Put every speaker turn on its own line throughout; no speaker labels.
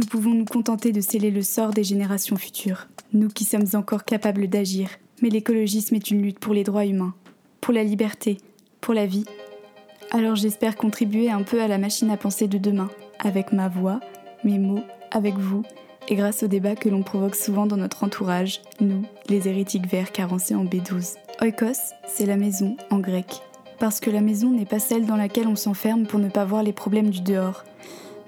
nous pouvons nous contenter de sceller le sort des générations futures, nous qui sommes encore capables d'agir. Mais l'écologisme est une lutte pour les droits humains, pour la liberté, pour la vie. Alors j'espère contribuer un peu à la machine à penser de demain, avec ma voix, mes mots, avec vous, et grâce au débat que l'on provoque souvent dans notre entourage, nous, les hérétiques verts carencés en B12. Oikos, c'est la maison en grec. Parce que la maison n'est pas celle dans laquelle on s'enferme pour ne pas voir les problèmes du dehors,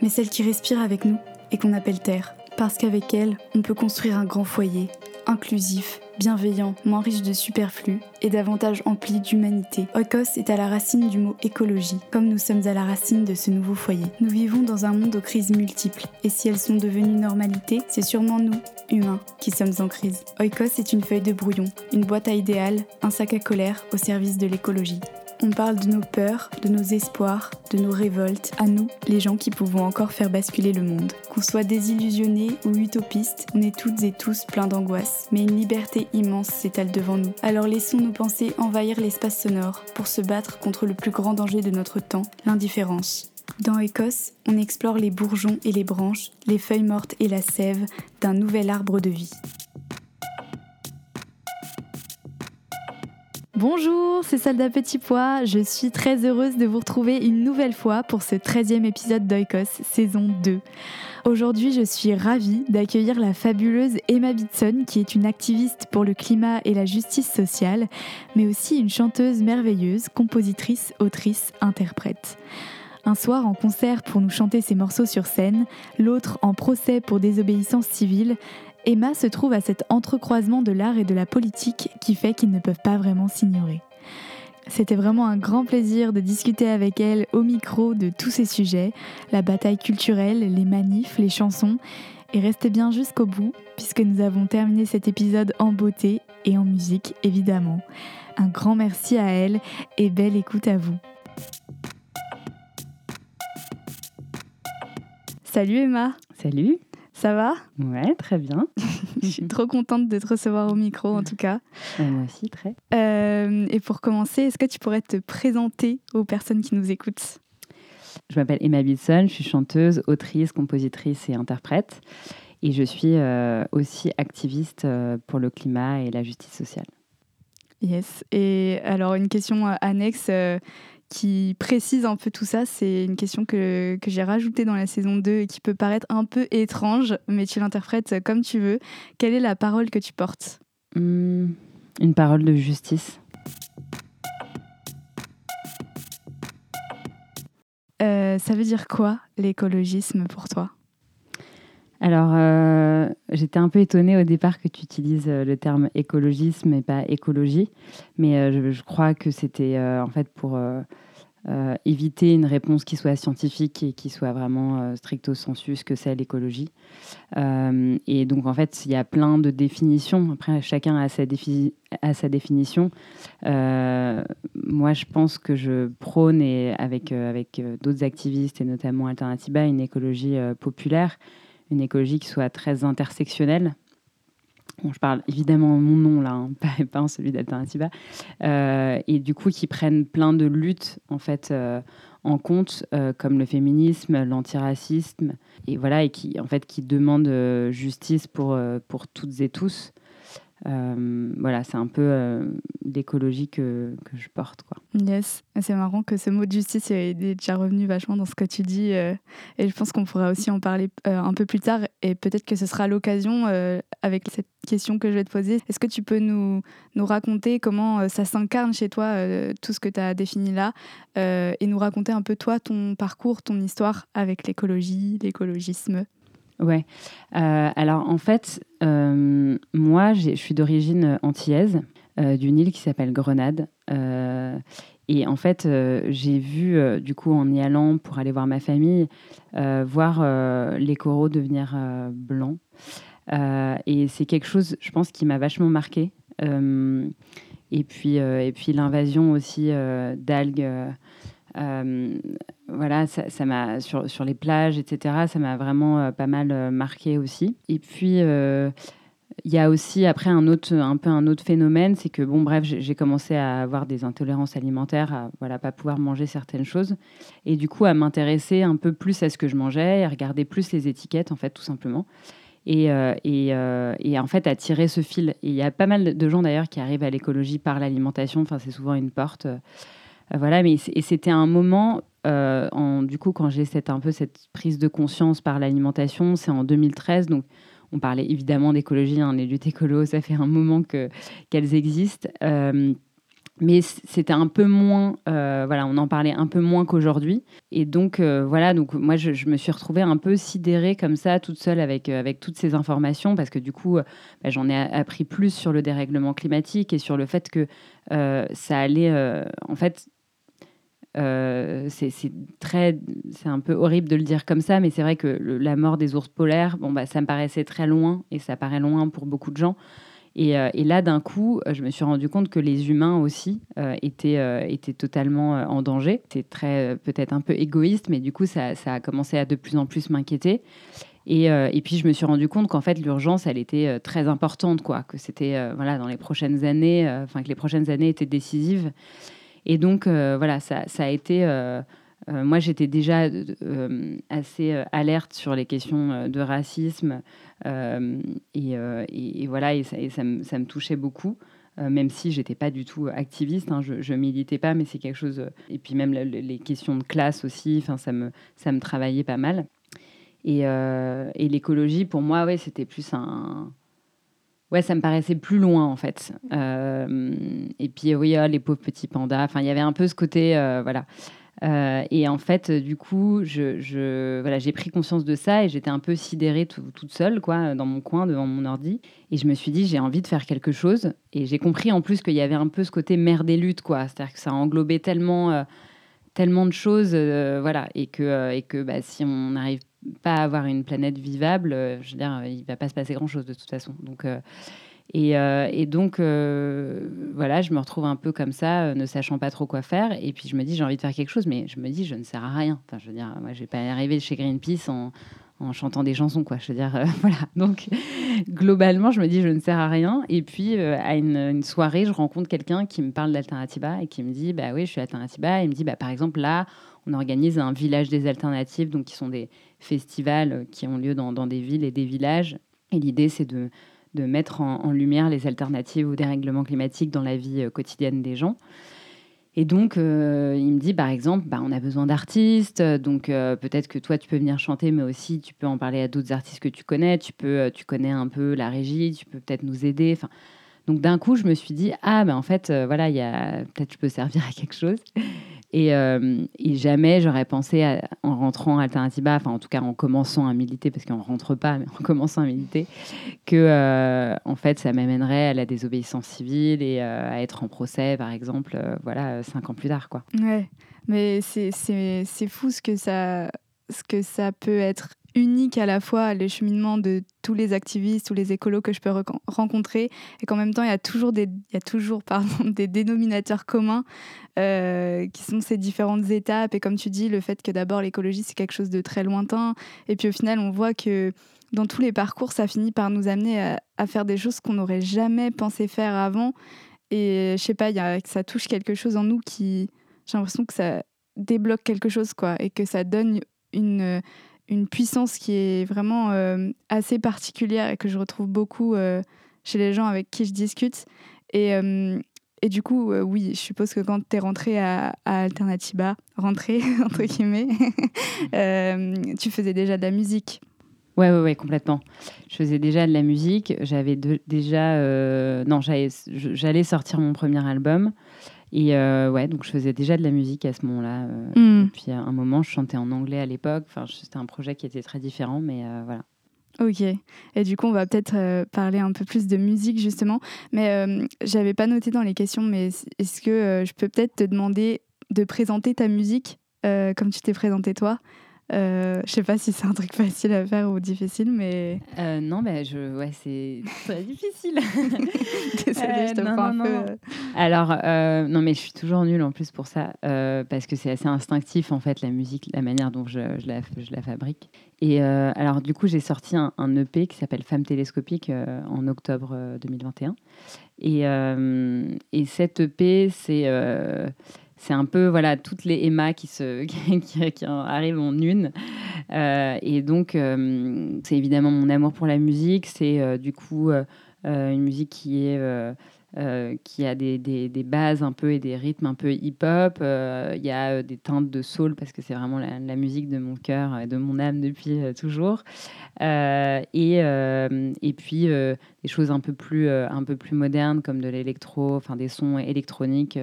mais celle qui respire avec nous et qu'on appelle terre. Parce qu'avec elle, on peut construire un grand foyer, inclusif, bienveillant, moins riche de superflu et davantage empli d'humanité. Oikos est à la racine du mot écologie, comme nous sommes à la racine de ce nouveau foyer. Nous vivons dans un monde aux crises multiples, et si elles sont devenues normalité, c'est sûrement nous, humains, qui sommes en crise. Oikos est une feuille de brouillon, une boîte à idéal, un sac à colère au service de l'écologie. On parle de nos peurs, de nos espoirs, de nos révoltes, à nous, les gens qui pouvons encore faire basculer le monde. Qu'on soit désillusionnés ou utopistes, on est toutes et tous pleins d'angoisse, mais une liberté immense s'étale devant nous. Alors laissons nos pensées envahir l'espace sonore pour se battre contre le plus grand danger de notre temps, l'indifférence. Dans Écosse, on explore les bourgeons et les branches, les feuilles mortes et la sève d'un nouvel arbre de vie. Bonjour, c'est Salda Petit Pois. Je suis très heureuse de vous retrouver une nouvelle fois pour ce 13e épisode d'Oikos, saison 2. Aujourd'hui, je suis ravie d'accueillir la fabuleuse Emma Bitson, qui est une activiste pour le climat et la justice sociale, mais aussi une chanteuse merveilleuse, compositrice, autrice, interprète. Un soir en concert pour nous chanter ses morceaux sur scène, l'autre en procès pour désobéissance civile, Emma se trouve à cet entrecroisement de l'art et de la politique qui fait qu'ils ne peuvent pas vraiment s'ignorer. C'était vraiment un grand plaisir de discuter avec elle au micro de tous ces sujets, la bataille culturelle, les manifs, les chansons, et restez bien jusqu'au bout, puisque nous avons terminé cet épisode en beauté et en musique, évidemment. Un grand merci à elle et belle écoute à vous. Salut Emma
Salut
ça va
Ouais, très bien.
je suis trop contente de te recevoir au micro, en tout cas.
moi aussi, très.
Euh, et pour commencer, est-ce que tu pourrais te présenter aux personnes qui nous écoutent?
Je m'appelle Emma Bilson, je suis chanteuse, autrice, compositrice et interprète. Et je suis euh, aussi activiste euh, pour le climat et la justice sociale.
Yes. Et alors, une question annexe qui précise un peu tout ça. C'est une question que, que j'ai rajoutée dans la saison 2 et qui peut paraître un peu étrange, mais tu l'interprètes comme tu veux. Quelle est la parole que tu portes?
Hmm, Une parole de justice.
Euh, ça veut dire quoi l'écologisme pour toi?
Alors, euh, j'étais un peu étonnée au départ que tu utilises euh, le terme écologisme et pas écologie, mais je, je, crois que c'était en fait pour euh, éviter une réponse qui soit scientifique et qui soit vraiment euh, stricto sensus que c'est l'écologie. Euh, et donc, en fait, il y a plein de définitions. Après, chacun a sa, sa définition. moi, je pense que je prône, et avec, avec d'autres activistes, et notamment Alternativa, une écologie populaire, une écologie qui soit très intersectionnelle je parle évidemment en mon nom là, hein, pas, en celui d'Alternativa, euh, et du coup qui prennent plein de luttes en fait euh, en compte, euh, comme le féminisme, l'antiracisme, et voilà, et qui en fait qui demandent justice pour pour toutes et tous. Euh, voilà, c'est un peu euh, l'écologie que, que, je porte. Quoi.
Yes, c'est marrant que ce mot de justice est déjà revenu vachement dans ce que tu dis. Euh, et je pense qu'on pourra aussi en parler un peu plus tard. Et peut-être que ce sera l'occasion, avec cette question que je vais te poser. Est-ce que tu peux nous, nous raconter comment ça s'incarne chez toi, tout ce que tu as défini là, et nous raconter un peu toi, ton parcours, ton histoire avec l'écologie, l'écologisme?
Ouais. Euh, alors en fait, euh, moi, je suis d'origine antillaise, euh, d'une île qui s'appelle Grenade. et en fait, j'ai vu, du coup, en y allant pour aller voir ma famille, voir les coraux devenir blancs. et c'est quelque chose, je pense, qui m'a vachement marqué. et puis, et puis l'invasion aussi d'algues euh, voilà, ça m'a sur, sur, les plages, etc. Ça m'a vraiment euh, pas mal euh, marqué aussi. Et puis Il y a aussi après un autre, un peu un autre phénomène, c'est que bon, bref, j'ai commencé à avoir des intolérances alimentaires, à voilà pas pouvoir manger certaines choses, et du coup à m'intéresser un peu plus à ce que je mangeais, à regarder plus les étiquettes en fait, tout simplement, et, et, et en fait à tirer ce fil. Il y a pas mal de gens d'ailleurs qui arrivent à l'écologie par l'alimentation. Enfin, c'est souvent une porte. Euh, voilà, mais et c'était un moment, en, du coup, quand j'ai cette, un peu cette prise de conscience par l'alimentation, c'est en 2013, donc on parlait évidemment d'écologie, hein, les luttes écolo, ça fait un moment que, qu'elles existent. Euh, mais c'était un peu moins, euh, voilà, on en parlait un peu moins qu'aujourd'hui. Et donc, euh, voilà, donc moi, je, me suis retrouvée un peu sidérée comme ça, toute seule avec, avec toutes ces informations, parce que du coup, bah, j'en ai appris plus sur le dérèglement climatique et sur le fait que ça allait, en fait, euh, c'est très, c'est un peu horrible de le dire comme ça, mais c'est vrai que la mort des ours polaires, bon bah ça me paraissait très loin et ça paraît loin pour beaucoup de gens. Et, euh, là, d'un coup, je me suis rendu compte que les humains aussi euh, étaient, étaient totalement en danger. C'est très peut-être un peu égoïste, mais du coup, ça, a commencé à de plus en plus m'inquiéter. Et, et, puis, je me suis rendu compte qu'en fait, l'urgence, elle était très importante, quoi. Que c'était, voilà, dans les prochaines années, enfin, que les prochaines années étaient décisives. Et donc, euh, voilà, ça, a été. Euh, euh, moi, j'étais déjà assez alerte sur les questions de racisme. Et, et, voilà, et ça, ça, me, touchait beaucoup. même si j'étais pas du tout activiste, hein, je, je militais pas, mais c'est quelque chose. et puis même les questions de classe aussi, enfin ça me ça me travaillait pas mal. Et, l'écologie pour moi, ouais, c'était plus un ouais, ça me paraissait plus loin en fait. Euh, et puis oui, oh, les pauvres petits pandas. Enfin, il y avait un peu ce côté, euh, voilà. Euh, et en fait, du coup, je, voilà, j'ai pris conscience de ça et j'étais un peu sidérée toute seule, quoi, dans mon coin devant mon ordi. Et je me suis dit, j'ai envie de faire quelque chose. Et j'ai compris en plus qu'il y avait un peu ce côté mère des luttes, quoi. C'est-à-dire que ça englobait tellement, tellement de choses, voilà, et que, et que bah, si on n'arrive pas avoir une planète vivable, euh, je veux dire, il va pas se passer grand-chose de toute façon. Donc, euh, et, euh, et, donc, voilà, je me retrouve un peu comme ça, ne sachant pas trop quoi faire. Et puis, je me dis, j'ai envie de faire quelque chose, mais je me dis, je ne sers à rien. Enfin, je veux dire, moi, je vais pas arriver chez Greenpeace en, chantant des chansons, quoi. Je veux dire, voilà. Donc, globalement, je me dis, je ne sers à rien. Et puis, à une, une, soirée, je rencontre quelqu'un qui me parle d'Alternativa et qui me dit, bah oui, je suis Alternativa. Et il me dit, bah, par exemple, là, on organise un village des alternatives, donc qui sont des festivals qui ont lieu dans, des villes et des villages. Et l'idée, c'est de, de, mettre en, lumière les alternatives au dérèglement climatique dans la vie euh, quotidienne des gens. Et donc, euh, il me dit, par exemple, bah, on a besoin d'artistes, donc euh, peut-être que toi, tu peux venir chanter, mais aussi tu peux en parler à d'autres artistes que tu connais, tu, peux, tu connais un peu la régie, tu peux peut-être nous aider. Donc d'un coup, je me suis dit, ah, ben en fait, voilà, il y a peut-être je peux servir à quelque chose. Euh, et, jamais j'aurais pensé en rentrant à Alternativa, enfin en tout cas en commençant à militer, parce qu'on ne rentre pas, mais en commençant à militer, que euh, en fait ça m'amènerait à la désobéissance civile et euh, à être en procès, par exemple, voilà, cinq ans plus tard. Quoi.
Ouais, mais c'est fou ce que, ça, ce que ça peut être unique à la fois le cheminement de tous les activistes, tous les écolos que je peux rencontrer, et qu'en même temps, il y a toujours des, il y a toujours, pardon, des dénominateurs communs euh, qui sont ces différentes étapes. Et comme tu dis, le fait que d'abord l'écologie, c'est quelque chose de très lointain, et puis au final, on voit que dans tous les parcours, ça finit par nous amener à, faire des choses qu'on n'aurait jamais pensé faire avant. Et je sais pas, y a, ça touche quelque chose en nous qui, j'ai l'impression que ça débloque quelque chose, quoi, et que ça donne une une puissance qui est vraiment euh, assez particulière et que je retrouve beaucoup euh, chez les gens avec qui je discute. Et, euh, et du coup, oui, je suppose que quand tu es rentré à, à Alternativa, rentré entre guillemets, tu faisais déjà de la musique.
Ouais, ouais, ouais, complètement. Je faisais déjà de la musique. J'avais déjà. non, j'allais sortir mon premier album. Et euh, ouais, donc je faisais déjà de la musique à ce moment-là. Euh, mm. Puis à un moment, je chantais en anglais à l'époque. Enfin, c'était un projet qui était très différent, mais euh, voilà.
Ok. Et du coup, on va peut-être parler un peu plus de musique justement. Mais j'avais pas noté dans les questions, mais est-ce que je peux peut-être te demander de présenter ta musique comme tu t'es présenté toi? Euh, je sais pas si c'est un truc facile à faire ou difficile, mais.
Euh, non, mais je... ouais, c'est très difficile.
Désolée, je te prends un peu.
Alors, non, mais je suis toujours nulle en plus pour ça, parce que c'est assez instinctif, en fait, la musique, la manière dont je, je, la, je la, fabrique. Et alors, du coup, j'ai sorti un, un, EP qui s'appelle Femmes télescopiques en octobre 2021. Et, et cette EP, c'est c'est un peu voilà toutes les Emma qui, se, qui, arrivent en une. Euh, et donc, euh, c'est évidemment mon amour pour la musique. C'est euh, du coup une musique qui est euh, qui a des, des, bases un peu et des rythmes un peu hip-hop. Euh, il y a euh, des teintes de soul parce que c'est vraiment la, musique de mon cœur et de mon âme depuis toujours. et, et puis des choses un peu plus, un peu plus modernes comme de l'électro, enfin des sons électroniques,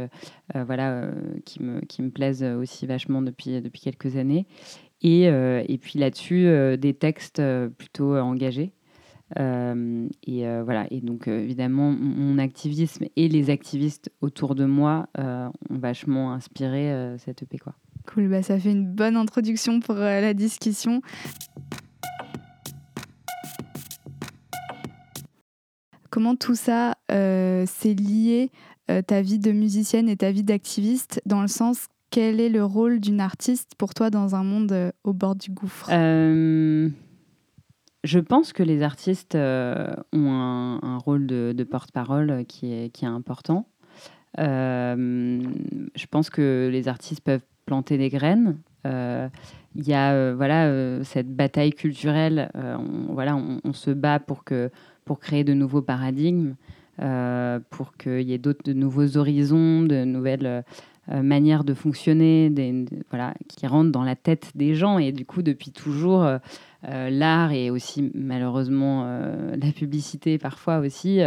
voilà, qui, me, qui me plaisent aussi vachement depuis, depuis quelques années. Et, et puis là-dessus, des textes plutôt engagés. Euh, et euh, voilà. Et donc, euh, évidemment, mon activisme et les activistes autour de moi ont vachement inspiré cette EP. Quoi.
Cool, bah, ça fait une bonne introduction pour la discussion. Comment tout ça s'est lié, ta vie de musicienne et ta vie d'activiste, dans le sens quel est le rôle d'une artiste pour toi dans un monde au bord du gouffre?
Je pense que les artistes euh, ont un, rôle de, porte-parole qui est, qui est important. Euh, je pense que les artistes peuvent planter des graines. Euh, il y a voilà, cette bataille culturelle. On, voilà, on, se bat pour, que, pour créer de nouveaux paradigmes, pour qu'il y ait de nouveaux horizons, de nouvelles manières de fonctionner, voilà, qui rentrent dans la tête des gens. Et du coup, depuis toujours, euh, l'art et aussi malheureusement euh, la publicité parfois aussi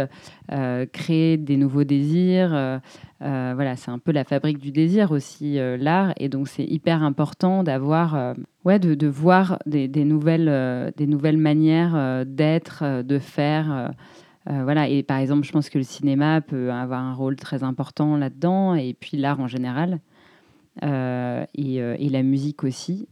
euh, créer des nouveaux désirs. voilà, c'est un peu la fabrique du désir aussi l'art et donc c'est hyper important d'avoir ouais de, voir des nouvelles des nouvelles manières d'être, de faire. Voilà, et par exemple, je pense que le cinéma peut avoir un rôle très important là-dedans, et puis l'art en général, et, et, la musique aussi.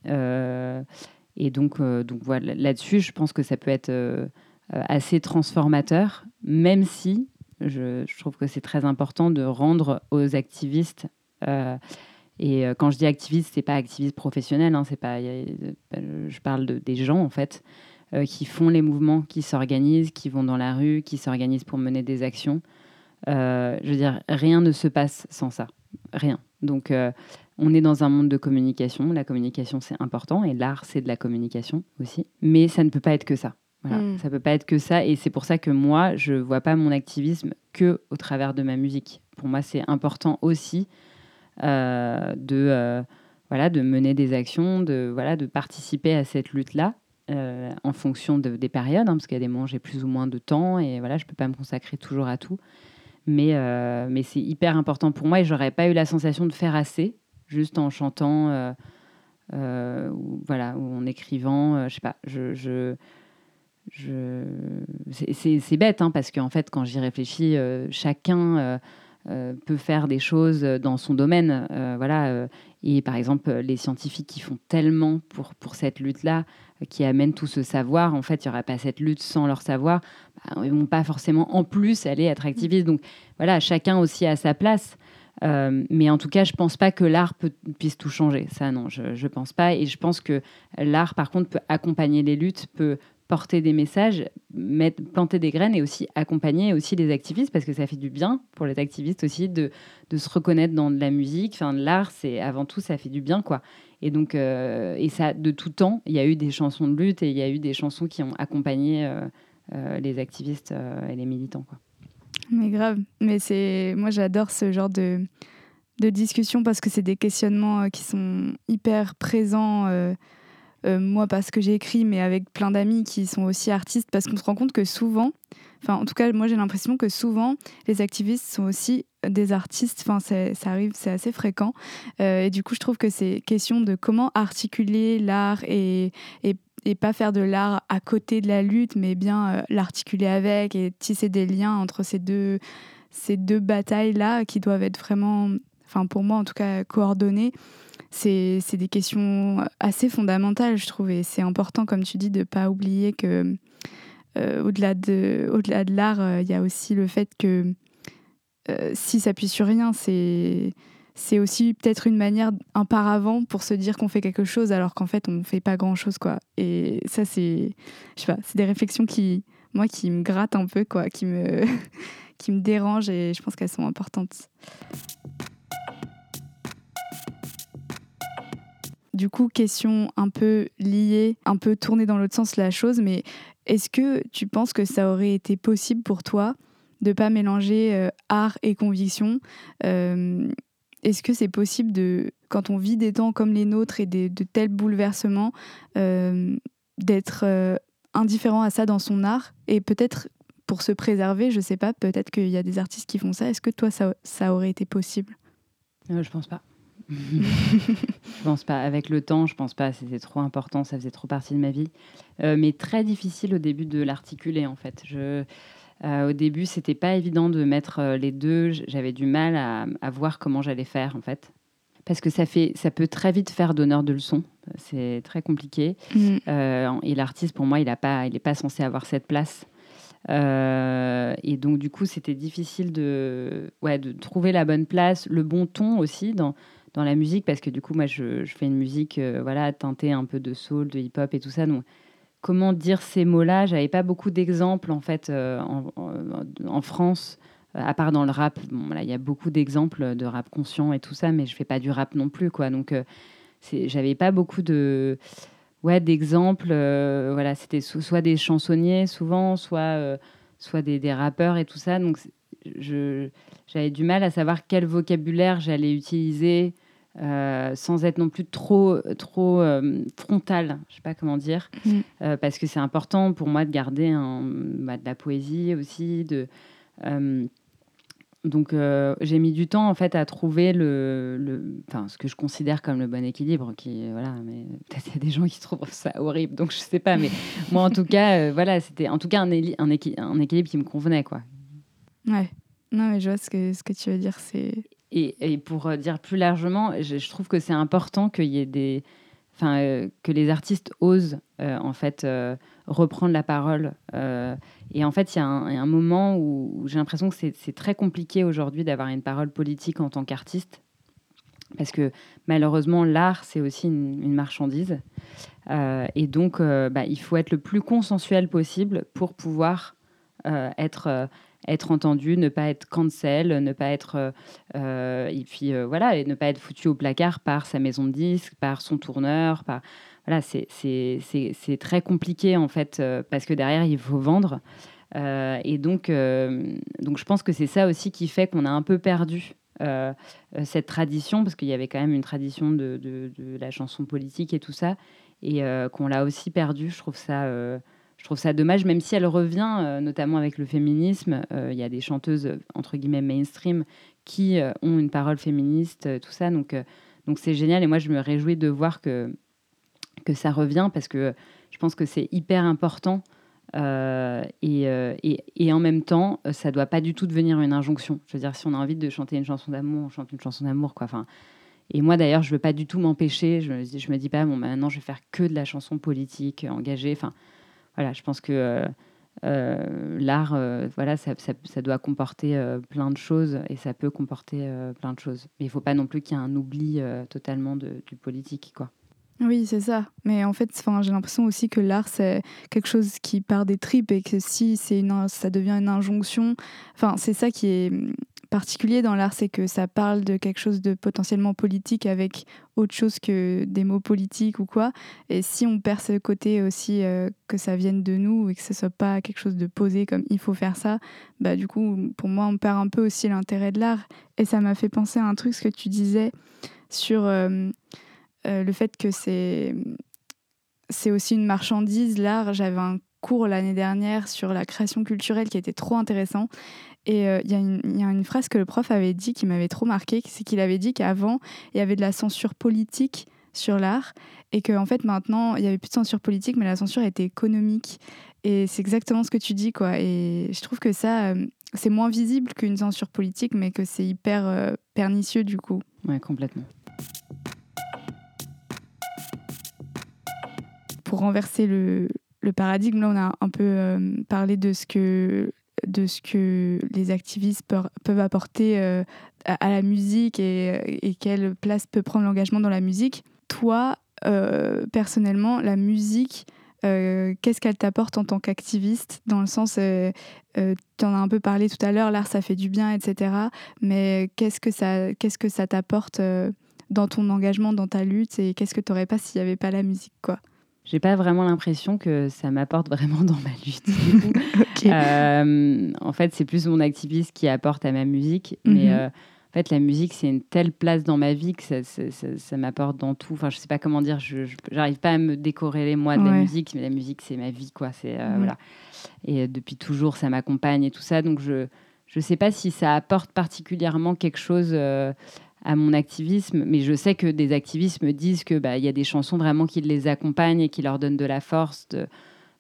Et donc, euh, donc voilà, là-dessus, je pense que ça peut être euh, euh, assez transformateur, même si je, trouve que c'est très important de rendre aux activistes. et quand je dis activiste, c'est pas activiste professionnel, hein, c'est pas. je parle de, des gens en fait qui font les mouvements, qui s'organisent, qui vont dans la rue, qui s'organisent pour mener des actions. je veux dire, rien ne se passe sans ça, rien. Donc, on est dans un monde de communication. La communication, c'est important. Et l'art, c'est de la communication aussi. Mais ça ne peut pas être que ça. Voilà. Mm. Ça peut pas être que ça. Et c'est pour ça que moi, je ne vois pas mon activisme que au travers de ma musique. Pour moi, c'est important aussi euh, de, euh, voilà, de mener des actions, de, voilà, de participer à cette lutte-là. Euh, en fonction des périodes, hein, parce qu'il y a des moments j'ai plus ou moins de temps et voilà, je peux pas me consacrer toujours à tout. Mais, mais c'est hyper important pour moi et j'aurais pas eu la sensation de faire assez juste en chantant euh, euh, ou, voilà, ou en écrivant. Euh, je sais pas, je, je, je... c'est bête hein, parce qu'en fait, quand j'y réfléchis, chacun peut faire des choses dans son domaine. voilà. et par exemple, les scientifiques qui font tellement pour, pour cette lutte-là, qui amènent tout ce savoir, en fait, il n'y aurait pas cette lutte sans leur savoir. Bah, ils ne vont pas forcément en plus aller être activistes. Donc voilà, chacun aussi a sa place. Euh, mais en tout cas, je pense pas que l'art puisse tout changer. Ça, non, je, ne pense pas. Et je pense que l'art, par contre, peut accompagner les luttes, peut porter des messages, mettre, planter des graines et aussi accompagner aussi les activistes parce que ça fait du bien pour les activistes aussi de, de se reconnaître dans de la musique. Enfin, l'art, c'est avant tout, ça fait du bien, quoi. Et donc, euh, et ça, de tout temps, il y a eu des chansons de lutte et il y a eu des chansons qui ont accompagné euh, les activistes et les militants, quoi.
Mais grave. Mais c'est, moi, j'adore ce genre de, de discussion parce que c'est des questionnements euh, qui sont hyper présents. Euh, euh, moi, parce que j'ai écrit, mais avec plein d'amis qui sont aussi artistes, parce qu'on se rend compte que souvent, enfin, en tout cas, moi, j'ai l'impression que souvent, les activistes sont aussi des artistes. Enfin, ça arrive, c'est assez fréquent. et du coup, je trouve que c'est question de comment articuler l'art et, et et pas faire de l'art à côté de la lutte, mais bien euh, l'articuler avec et tisser des liens entre ces deux, ces deux batailles-là qui doivent être vraiment, enfin pour moi en tout cas, coordonnées. C'est des questions assez fondamentales, je trouve. Et c'est important, comme tu dis, de ne pas oublier que euh, au-delà de, au -delà de l'art, euh, il y a aussi le fait que euh, si s'appuie sur rien, c'est c'est aussi peut-être une manière, un paravent pour se dire qu'on fait quelque chose alors qu'en fait on ne fait pas grand-chose quoi. Et ça c'est, je sais pas, c'est des réflexions qui, moi, qui me grattent un peu quoi, qui me, qui me dérangent et je pense qu'elles sont importantes. Du coup, question un peu liée, un peu tournée dans l'autre sens la chose, mais est-ce que tu penses que ça aurait été possible pour toi de pas mélanger euh, art et conviction euh, Est-ce que c'est possible de, quand on vit des temps comme les nôtres et de tels bouleversements, euh, d'être indifférent à ça dans son art et peut-être pour se préserver, je sais pas, peut-être qu'il y a des artistes qui font ça. Est-ce que toi, ça, ça aurait été possible?
Je pense pas. je pense pas. Avec le temps, je pense pas. C'était trop important, ça faisait trop partie de ma vie. Euh, mais très difficile au début de l'articuler, en fait. Je, euh, au début, c'était pas évident de mettre euh, les deux. J'avais du mal à, voir comment j'allais faire, en fait. Parce que ça, fait, ça peut très vite faire donneur de leçons. C'est très compliqué. Mm. et l'artiste, pour moi, il n'est pas, il pas censé avoir cette place. et donc, du coup, c'était difficile de, ouais, de trouver la bonne place, le bon ton aussi dans, dans la musique parce que du coup, moi, je, fais une musique euh, voilà, teintée un peu de soul, de hip-hop et tout ça. Donc, comment dire ces mots-là? J'avais pas beaucoup d'exemples en fait euh, en, France, euh, à part dans le rap. Bon, il y a beaucoup d'exemples de rap conscient et tout ça, mais je fais pas du rap non plus, quoi. Donc, j'avais pas beaucoup de ouais d'exemples. voilà, c'était soit des chansonniers souvent, soit soit des, des, rappeurs et tout ça. Donc, j'avais du mal à savoir quel vocabulaire j'allais utiliser euh, sans être non plus trop, trop euh, frontal, je sais pas comment dire, mm. euh, parce que c'est important pour moi de garder un, bah, de la poésie aussi. De, donc j'ai mis du temps en fait à trouver le, le ce que je considère comme le bon équilibre. Qui voilà, mais peut-être il y a des gens qui trouvent ça horrible, donc je sais pas. Mais moi en tout cas, voilà, c'était en tout cas un, un, un, équilibre qui me convenait quoi.
Ouais. Non, mais je vois ce que, ce que tu veux dire. C'est...
Et, pour euh, dire plus largement, je, trouve que c'est important qu'il y ait des. Enfin, euh, que les artistes osent euh, en fait reprendre la parole. et en fait, il y, a un moment où, j'ai l'impression que c'est, très compliqué aujourd'hui d'avoir une parole politique en tant qu'artiste. Parce que malheureusement, l'art, c'est aussi une, marchandise. et donc, bah, il faut être le plus consensuel possible pour pouvoir être être entendu, ne pas être cancel, ne pas être euh, euh, et puis euh, voilà, et ne pas être foutu au placard par sa maison de disques, par son tourneur, par voilà, c'est très compliqué en fait parce que derrière il faut vendre et donc donc je pense que c'est ça aussi qui fait qu'on a un peu perdu cette tradition, parce qu'il y avait quand même une tradition de, de, la chanson politique et tout ça, et qu'on l'a aussi perdu. Je trouve ça, je trouve ça dommage, même si elle revient, euh, notamment avec le féminisme. Euh, il y a des chanteuses, entre guillemets, mainstream, qui euh, ont une parole féministe, tout ça. Donc, donc c'est génial. Et moi, je me réjouis de voir que, que ça revient parce que je pense que c'est hyper important. Et, et, en même temps, ça doit pas du tout devenir une injonction. Je veux dire, si on a envie de chanter une chanson d'amour, on chante une chanson d'amour. Enfin, et moi, d'ailleurs, je veux pas du tout m'empêcher. Je, je me dis pas, bon, maintenant, je vais faire que de la chanson politique engagée. Enfin, voilà, je pense que euh, euh, l'art, euh, voilà, ça, doit comporter plein de choses et ça peut comporter plein de choses. Mais il ne faut pas non plus qu'il y ait un oubli totalement du politique, quoi.
Oui, c'est ça. Mais en fait, j'ai l'impression aussi que l'art, c'est quelque chose qui part des tripes et que si une, ça devient une injonction, c'est ça qui est particulier dans l'art, c'est que ça parle de quelque chose de potentiellement politique avec autre chose que des mots politiques ou quoi. Et si on perd ce côté aussi euh, que ça vienne de nous et que ce soit pas quelque chose de posé comme il faut faire ça, bah du coup, pour moi, on perd un peu aussi l'intérêt de l'art. Et ça m'a fait penser à un truc, ce que tu disais sur euh, euh, le fait que c'est c'est aussi une marchandise. L'art, j'avais un cours l'année dernière sur la création culturelle qui était trop intéressant. Et euh, il y, a une phrase que le prof avait dit qui m'avait trop marqué, c'est qu'il avait dit qu'avant, il y avait de la censure politique sur l'art et qu'en fait maintenant, il n'y avait plus de censure politique, mais la censure était économique. Et c'est exactement ce que tu dis, quoi. Et je trouve que ça, euh, c'est moins visible qu'une censure politique, mais que c'est hyper euh, pernicieux du coup.
Ouais, complètement.
Pour renverser le, paradigme, là, on a un peu parlé de ce que de ce que les activistes peuvent apporter à, la musique et, quelle place peut prendre l'engagement dans la musique. Toi, personnellement, la musique, euh, qu'est-ce qu'elle t'apporte en tant qu'activiste? Dans le sens, euh, euh, tu en as un peu parlé tout à l'heure, l'art ça fait du bien, etc. Mais qu'est-ce que ça, que t'apporte dans ton engagement, dans ta lutte? Et qu'est-ce que tu n'aurais pas s'il n'y avait pas la musique quoi?
J'ai pas vraiment l'impression que ça m'apporte vraiment dans ma lutte. en fait, c'est plus mon activisme qui apporte à ma musique. Mais mhm. En fait, la musique, c'est une telle place dans ma vie que ça, ça, m'apporte dans tout. Enfin, je sais pas comment dire, je n'arrive pas à me décorréler, moi, de la musique, mais la musique, c'est ma vie, quoi. C'est, euh, voilà. Et euh, depuis toujours, ça m'accompagne et tout ça. Donc, je ne sais pas si ça apporte particulièrement quelque chose euh, à mon activisme, mais je sais que des activistes me disent qu'il bah, y a des chansons vraiment qui les accompagnent et qui leur donnent de la force. De,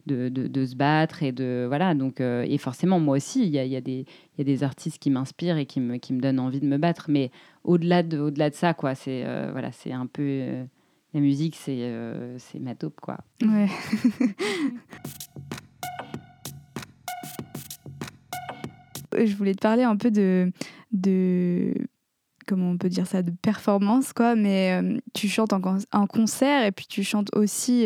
de, de, se battre et de voilà. Donc euh, et forcément moi aussi il y a, y, a y a, des artistes qui m'inspirent et qui me, qui me donnent envie de me battre. Mais au-delà de au-delà de ça quoi c'est euh, voilà c'est un peu euh, la musique c'est c'est ma taupe quoi.
Ouais. Je voulais te parler un peu de de comment on peut dire ça de performance quoi mais tu chantes en, en, concert et puis tu chantes aussi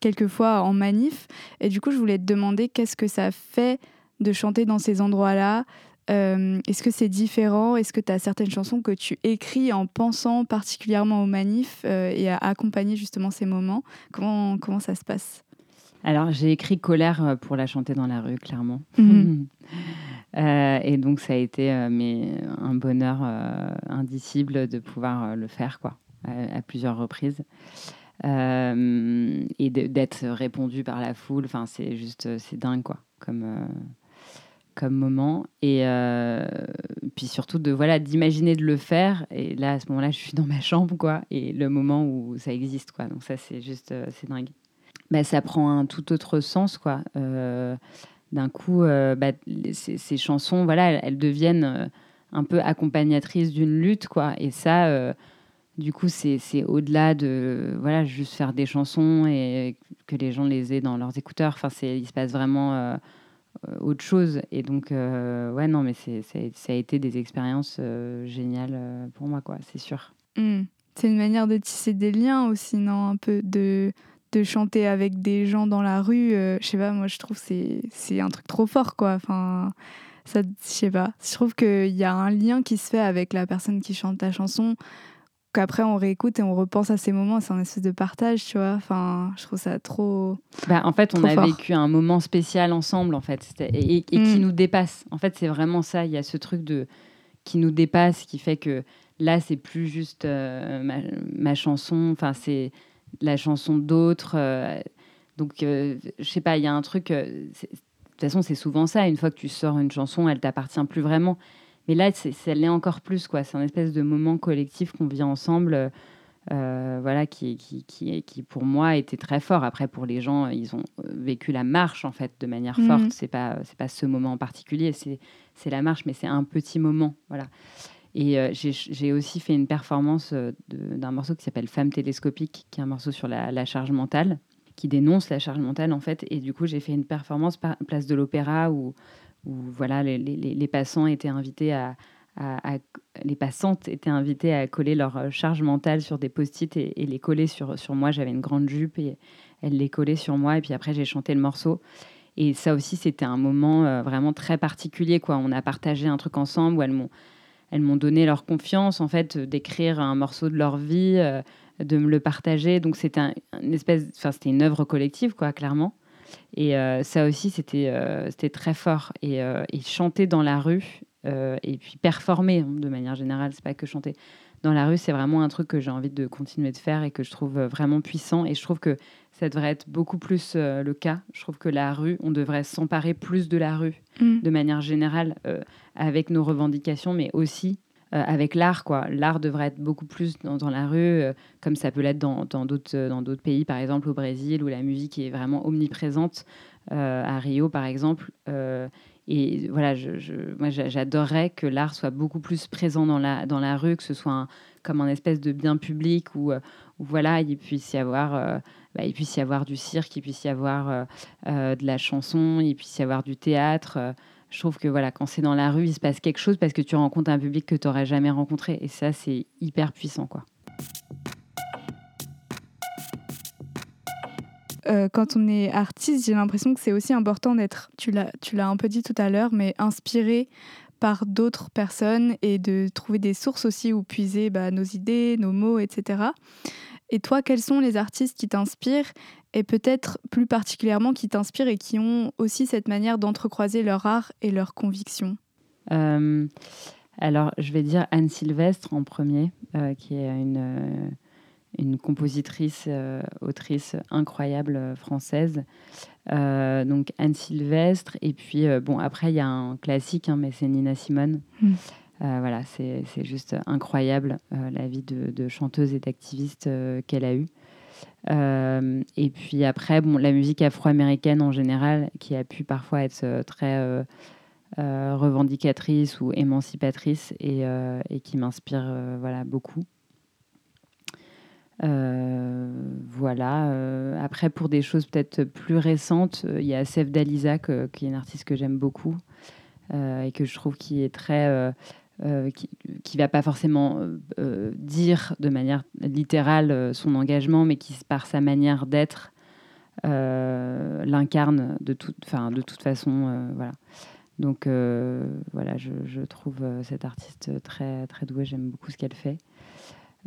quelquefois en manif. Et du coup, je voulais te demander qu'est-ce que ça fait de chanter dans ces endroits-là? Euh, Est-ce que c'est différent? Est-ce que tu as certaines chansons que tu écris en pensant particulièrement aux manifs euh, et à accompagner justement ces moments? Comment, comment ça se passe?
Alors, j'ai écrit Colère euh, pour la chanter dans la rue, clairement. Mhm. et donc, ça a été mais, un bonheur indicible de pouvoir le faire quoi, à plusieurs reprises. Euh, et d'être répondu par la foule. C'est juste, euh, c'est dingue, quoi, comme, euh, comme moment. Et puis surtout, de voilà, d'imaginer de le faire. Et là, à ce moment-là, je suis dans ma chambre, quoi, et le moment où ça existe, quoi. Donc ça, c'est juste, c'est dingue. Bah, ça prend un tout autre sens, quoi. D'un coup, bah, ces, ces, chansons, voilà, elles, deviennent un peu accompagnatrices d'une lutte, quoi. Et ça du coup, c'est au-delà de voilà, juste faire des chansons et que les gens les aient dans leurs écouteurs. Enfin, il se passe vraiment euh, euh, autre chose. Et donc, euh, ouais, non, mais ça a été des expériences géniales pour moi, quoi, c'est sûr.
Mmh. C'est une manière de tisser des liens aussi, non Un peu de, de chanter avec des gens dans la rue. je sais pas, moi, je trouve que c'est un truc trop fort, quoi. Enfin, ça, je sais pas. Je trouve qu'il y a un lien qui se fait avec la personne qui chante ta chanson qu'après on réécoute et on repense à ces moments, c'est un espèce de partage, tu vois. Enfin, je trouve ça trop.
Bah, en fait, on a vécu un moment spécial ensemble, en fait, et, qui mm. nous dépasse. En fait, c'est vraiment ça. Il y a ce truc de qui nous dépasse, qui fait que là, c'est plus juste euh, ma, chanson. Enfin, c'est la chanson d'autres. Euh, donc, euh, je sais pas. Il y a un truc. de toute façon, c'est souvent ça. Une fois que tu sors une chanson, elle t'appartient plus vraiment. Mais là, ça l'est encore plus, quoi. C'est un espèce de moment collectif qu'on vit ensemble, euh, voilà, qui, qui, qui, qui, pour moi était très fort. Après, pour les gens, ils ont vécu la marche en fait de manière mhm. forte. C'est pas, c'est pas ce moment en particulier, c'est, c'est la marche, mais c'est un petit moment, voilà. Et euh, j'ai aussi fait une performance euh, d'un morceau qui s'appelle Femme télescopique, qui est un morceau sur la, charge mentale, qui dénonce la charge mentale en fait. Et du coup, j'ai fait une performance par place de l'Opéra où voilà, les, passants étaient invités à, les passantes étaient invitées à coller leur euh, charge mentale sur des post-it et, les coller sur, sur moi. J'avais une grande jupe et elles les collaient sur moi. Et puis après, j'ai chanté le morceau. Et ça aussi, c'était un moment vraiment très particulier. Quoi. On a partagé un truc ensemble où elles m'ont, elles m'ont donné leur confiance, en fait, d'écrire un morceau de leur vie, euh, de me le partager. Donc, c'était un, une espèce, enfin, c'était une œuvre collective, quoi, clairement. Et euh, ça aussi, c'était euh, c'était très fort. Et, euh, et, chanter dans la rue, et puis performer hein, de manière générale, c'est pas que chanter. Dans la rue, c'est vraiment un truc que j'ai envie de continuer de faire et que je trouve vraiment puissant. Et je trouve que ça devrait être beaucoup plus le cas. Je trouve que la rue, on devrait s'emparer plus de la rue mm. de manière générale avec nos revendications, mais aussi euh, avec l'art. L'art devrait être beaucoup plus dans, la rue, euh, comme ça peut l'être dans, d'autres, euh, dans pays, par exemple au Brésil, où la musique est vraiment omniprésente, à Rio, par exemple. et voilà, je, moi, j'adorerais que l'art soit beaucoup plus présent dans la, dans la rue, que ce soit comme un espèce de bien public où, où, voilà, il puisse y avoir bah, il puisse y avoir du cirque, il puisse y avoir de la chanson, il puisse y avoir du théâtre. Je trouve que voilà, quand c'est dans la rue, il se passe quelque chose parce que tu rencontres un public que tu n'aurais jamais rencontré. Et ça, c'est hyper puissant. quoi.
Euh, quand on est artiste, j'ai l'impression que c'est aussi important d'être, tu l'as, un peu dit tout à l'heure, mais inspiré par d'autres personnes et de trouver des sources aussi où puiser bah, nos idées, nos mots, etc. Et toi, quels sont les artistes qui t'inspirent et peut-être plus particulièrement qui t'inspirent et qui ont aussi cette manière d'entrecroiser leur art et leurs convictions
euh, Alors, je vais dire Anne Sylvestre en premier, euh, qui est une une compositrice, euh, autrice incroyable euh, française. Euh, donc Anne Sylvestre. Et puis, bon, après, il y a un classique, hein, mais c'est Nina Simone. Hmm. Voilà, c'est juste incroyable la vie de, chanteuse et d'activiste qu'elle a eue. et puis après, bon, la musique afro-américaine en général, qui a pu parfois être très revendicatrice ou émancipatrice et, qui m'inspire voilà, beaucoup. Euh, voilà. Euh, après, pour des choses peut-être plus récentes, euh, il y a Sef Dalisa, qui est une artiste que j'aime beaucoup et que je trouve qui est très. Qui ne va pas forcément dire de manière littérale son engagement, mais qui, par sa manière d'être, l'incarne de, toute, de toute façon. voilà. Donc voilà, je, trouve cette artiste très, très douée, j'aime beaucoup ce qu'elle fait.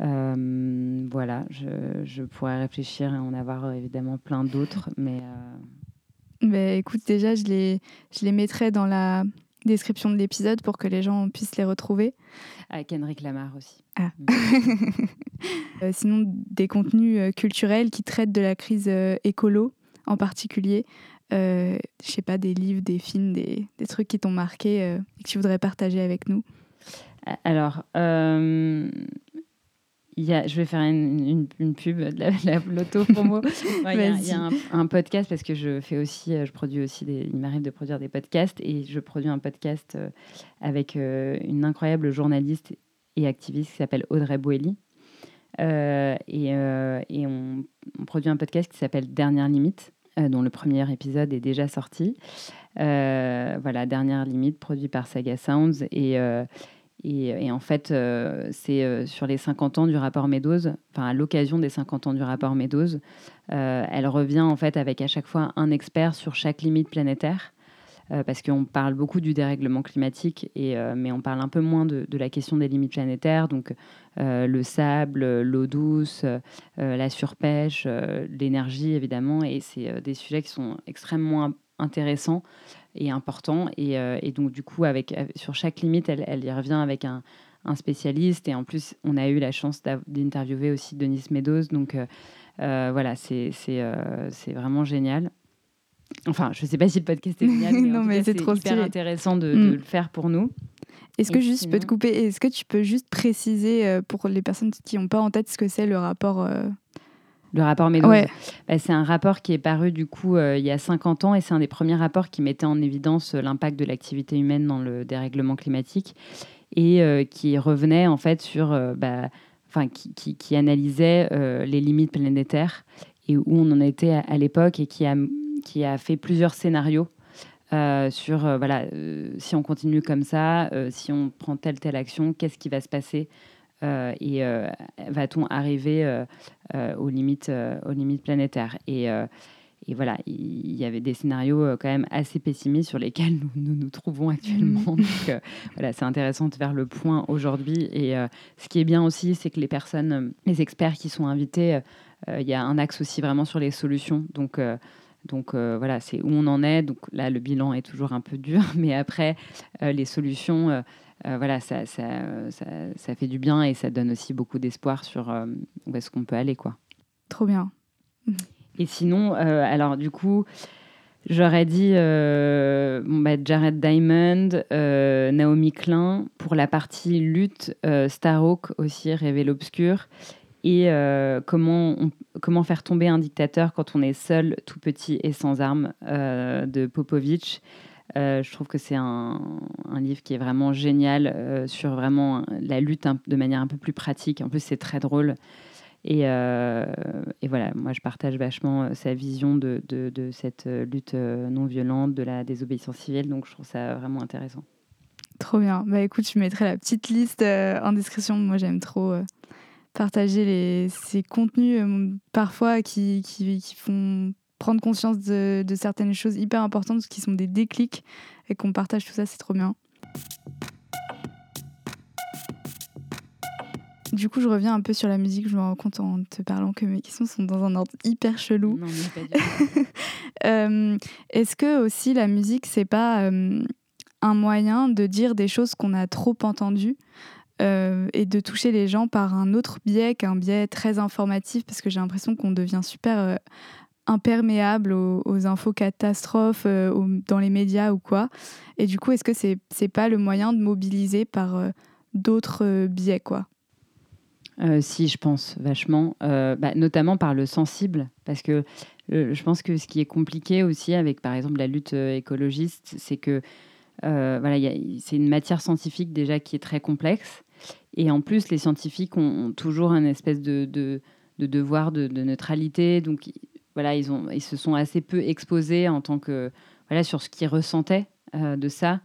Euh, voilà, je, pourrais réfléchir et en avoir évidemment plein d'autres, mais.
Euh, ben, écoute, déjà, je les, je les mettrai dans la description de l'épisode pour que les gens puissent les retrouver.
Avec Henrik Lamar aussi.
Ah. Mm. Euh, sinon, des contenus culturels qui traitent de la crise écolo en particulier. je sais pas, des livres, des films, des, des trucs qui t'ont marqué et que tu voudrais partager avec nous.
Alors, il y a, je vais faire une, une, pub de l'auto-promo. il y a, un, podcast parce que je fais aussi, euh, je produis aussi des, il m'arrive de produire des podcasts et je produis un podcast euh, avec euh, une incroyable journaliste et activiste qui s'appelle Audrey Boelly. et, et on, produit un podcast qui s'appelle Dernière Limite, dont le premier épisode est déjà sorti. voilà, Dernière Limite, produit par Saga Sounds. Et, et, en fait, euh, c'est euh, sur les 50 ans du rapport Meadows, enfin à l'occasion des 50 ans du rapport Meadows, euh, elle revient en fait avec à chaque fois un expert sur chaque limite planétaire. parce qu'on parle beaucoup du dérèglement climatique, et, mais on parle un peu moins de, de la question des limites planétaires, donc le sable, l'eau douce, la surpêche, l'énergie évidemment, et c'est des sujets qui sont extrêmement intéressants et important. Et, euh, et, donc, du coup, avec, sur chaque limite, elle, elle y revient avec un, un, spécialiste. Et en plus, on a eu la chance d'interviewer aussi Denis Meadows. Donc, euh, euh, voilà, c'est vraiment génial. Enfin, je ne sais pas si le podcast est génial, mais, non, mais c'est trop hyper intéressant de, mm. le faire pour nous.
Est-ce que juste, je peux te couper, est-ce que tu peux juste préciser pour les personnes qui n'ont pas en tête ce que c'est le rapport
le rapport Meadows, bah, c'est un rapport qui est paru du coup euh, il y a 50 ans et c'est un des premiers rapports qui mettait en évidence euh, l'impact de l'activité humaine dans le dérèglement climatique et euh, qui revenait en fait sur, bah, enfin qui, qui, analysait les limites planétaires et où on en était à, l'époque et qui a, qui a fait plusieurs scénarios sur voilà, si on continue comme ça, si on prend telle telle action, qu'est-ce qui va se passer et euh, va-t-on arriver euh, aux, limites, aux limites planétaires et, et voilà, il y avait des scénarios quand même assez pessimistes sur lesquels nous nous, trouvons actuellement. Mm. Donc voilà, c'est intéressant de faire le point aujourd'hui. Et ce qui est bien aussi, c'est que les personnes, les experts qui sont invités, il y a un axe aussi vraiment sur les solutions. Donc donc voilà, c'est où on en est. Donc là, le bilan est toujours un peu dur, mais après, les solutions, euh, voilà, ça, ça, ça, fait du bien et ça donne aussi beaucoup d'espoir sur euh, où est-ce qu'on peut aller. quoi.
Trop bien.
Et sinon, euh, alors du coup, j'aurais dit bon, bah, Jared Diamond, Naomi Klein, pour la partie lutte, Starhawk aussi, Révèle l'obscur. Et comment, comment faire tomber un dictateur quand on est seul, tout petit et sans armes, de Popovich. Euh, je trouve que c'est un, livre qui est vraiment génial euh, sur vraiment la lutte de manière un peu plus pratique. En plus, c'est très drôle. Et, et, voilà, moi je partage vachement sa vision de, cette lutte non violente, de la désobéissance civile, donc je trouve ça vraiment intéressant.
Trop bien. Bah écoute, je mettrai la petite liste en description. Moi j'aime trop partager ces contenus parfois qui, qui, font prendre conscience de, de, certaines choses hyper importantes qui sont des déclics et qu'on partage tout ça, c'est trop bien. Du coup, je reviens un peu sur la musique. Je me rends compte en te parlant que mes questions sont dans un ordre hyper chelou.
Non, mais pas du
euh, Est-ce que aussi la musique, c'est pas euh, un moyen de dire des choses qu'on a trop entendues euh, et de toucher les gens par un autre biais qu'un biais très informatif? Parce que j'ai l'impression qu'on devient super imperméable aux, infos catastrophes dans les médias ou quoi. Et du coup, est-ce que c'est c'est pas le moyen de mobiliser par d'autres biais quoi?
Euh, si, je pense vachement, euh, bah, notamment par le sensible, parce que je pense que ce qui est compliqué aussi avec, par exemple, la lutte euh, écologiste, c'est que voilà, c'est une matière scientifique déjà qui est très complexe, et en plus, les scientifiques ont, toujours un espèce de, de, devoir de, neutralité, donc voilà, ils, ont, ils se sont assez peu exposés en tant que voilà sur ce qu'ils ressentaient de ça.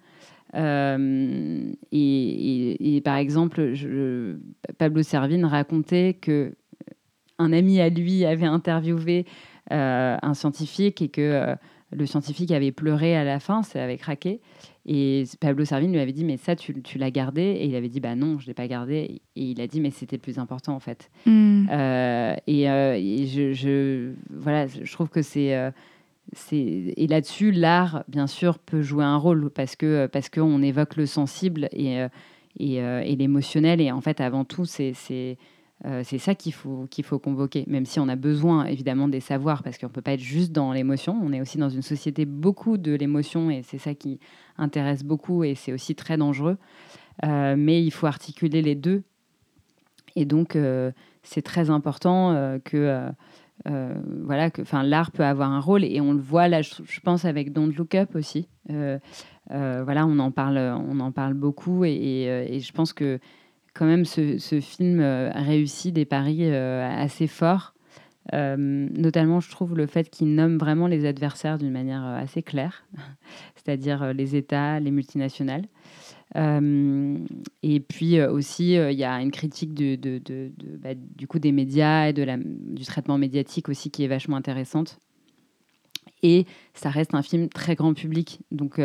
Euh, et, par exemple, Pablo Servine racontait que un ami à lui avait interviewé euh, un scientifique et que euh, le scientifique avait pleuré à la fin, ça avait craqué. Et Pablo Servine lui avait dit, mais ça, tu, l'as gardé Et il avait dit, bah non, je ne l'ai pas gardé. Et il a dit, mais c'était le plus important, en fait. Hmm. et, je, je, voilà, je trouve que c'est et là-dessus, l'art, bien sûr, peut jouer un rôle parce que parce qu'on évoque le sensible et, euh, euh, et, l'émotionnel. Et en fait, avant tout, c'est euh, c'est ça qu'il faut, qu'il faut convoquer, même si on a besoin évidemment des savoirs, parce qu'on ne peut pas être juste dans l'émotion. On est aussi dans une société beaucoup de l'émotion, et c'est ça qui intéresse beaucoup, et c'est aussi très dangereux. mais il faut articuler les deux. Et donc, c'est très important que euh, voilà que enfin l'art peut avoir un rôle et on le voit là je, pense avec Don't Look Up aussi euh, euh, voilà on en parle on en parle beaucoup et, je pense que quand même ce, film réussit des paris assez forts notamment je trouve le fait qu'il nomme vraiment les adversaires d'une manière assez claire c'est-à-dire les États les multinationales euh, et puis euh, aussi, euh, il y a une critique de, bah, du coup des médias et du traitement médiatique aussi qui est vachement intéressante. Et ça reste un film très grand public. Donc,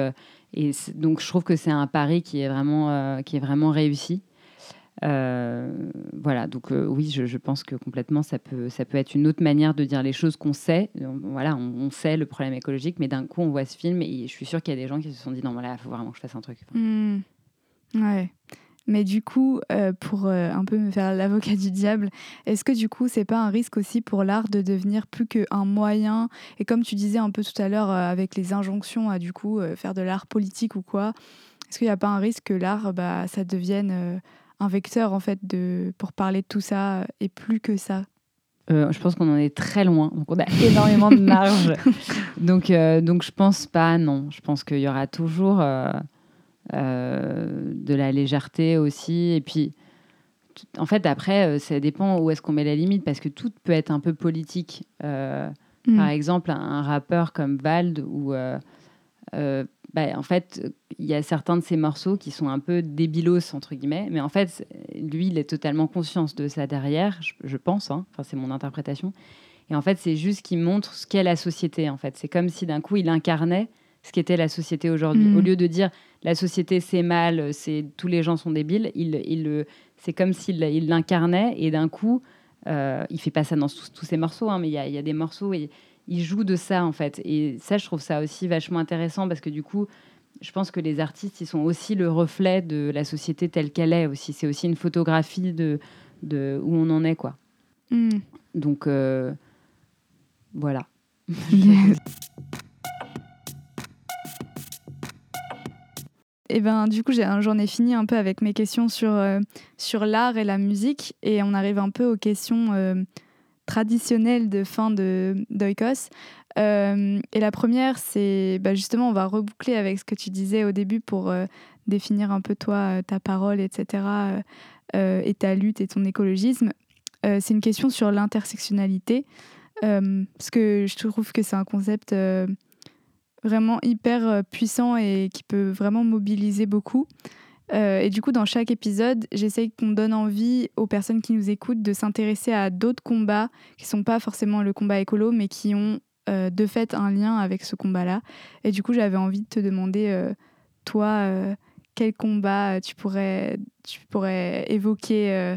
et donc je trouve que c'est un pari qui est vraiment, qui est vraiment réussi. Voilà, donc oui, je, pense que complètement, ça peut, ça peut être une autre manière de dire les choses qu'on sait. Voilà, on, sait le problème écologique, mais d'un coup, on voit ce film et je suis sûre qu'il y a des gens qui se sont dit non, voilà, il faut vraiment que je fasse un truc.
Mmh. Ouais. Mais du coup, euh, pour euh, un peu me faire l'avocat du diable, est-ce que du coup, c'est pas un risque aussi pour l'art de devenir plus qu'un moyen? Et comme tu disais un peu tout à l'heure euh, avec les injonctions à du coup faire de l'art politique ou quoi, est-ce qu'il n'y a pas un risque que l'art, bah, ça devienne un vecteur en fait de pour parler de tout ça et plus que ça
je pense qu'on en est très loin, donc on a énormément de marge. donc, donc je pense pas, non. Je pense qu'il y aura toujours euh, de la légèreté aussi. Et puis, en fait, après, euh, ça dépend où est-ce qu'on met la limite, parce que tout peut être un peu politique. Euh, mm. Par exemple, un, rappeur comme Vald, où, bah, en fait, il y a certains de ses morceaux qui sont un peu débilos, entre guillemets, mais en fait, lui, il est totalement conscient de ça derrière, je, pense, hein. enfin, c'est mon interprétation. Et en fait, c'est juste qu'il montre ce qu'est la société, en fait. C'est comme si d'un coup, il incarnait ce qu'était la société aujourd'hui. Mm. Au lieu de dire la société c'est mal, c'est tous les gens sont débiles, il, il, c'est comme s'il il l'incarnait et d'un coup, euh, il fait pas ça dans tous, ses morceaux, hein, mais il y, y, a des morceaux et il joue de ça en fait. Et ça, je trouve ça aussi vachement intéressant parce que du coup, je pense que les artistes, ils sont aussi le reflet de la société telle qu'elle est aussi. C'est aussi une photographie de, de où on en est quoi. Mm. Donc euh, voilà.
Et ben, du coup, j'en ai, fini un peu avec mes questions sur, euh, sur l'art et la musique. Et on arrive un peu aux questions euh, traditionnelles de fin de d'Oikos. Euh, et la première, c'est bah, justement, on va reboucler avec ce que tu disais au début pour définir un peu toi, ta parole, etc., et ta lutte et ton écologisme. c'est une question sur l'intersectionnalité. parce que je trouve que c'est un concept vraiment hyper puissant et qui peut vraiment mobiliser beaucoup. Et du coup, dans chaque épisode, j'essaye qu'on donne envie aux personnes qui nous écoutent de s'intéresser à d'autres combats qui sont pas forcément le combat écolo, mais qui ont de fait un lien avec ce combat-là. Et du coup, j'avais envie de te demander, toi, quel combat tu pourrais, tu pourrais évoquer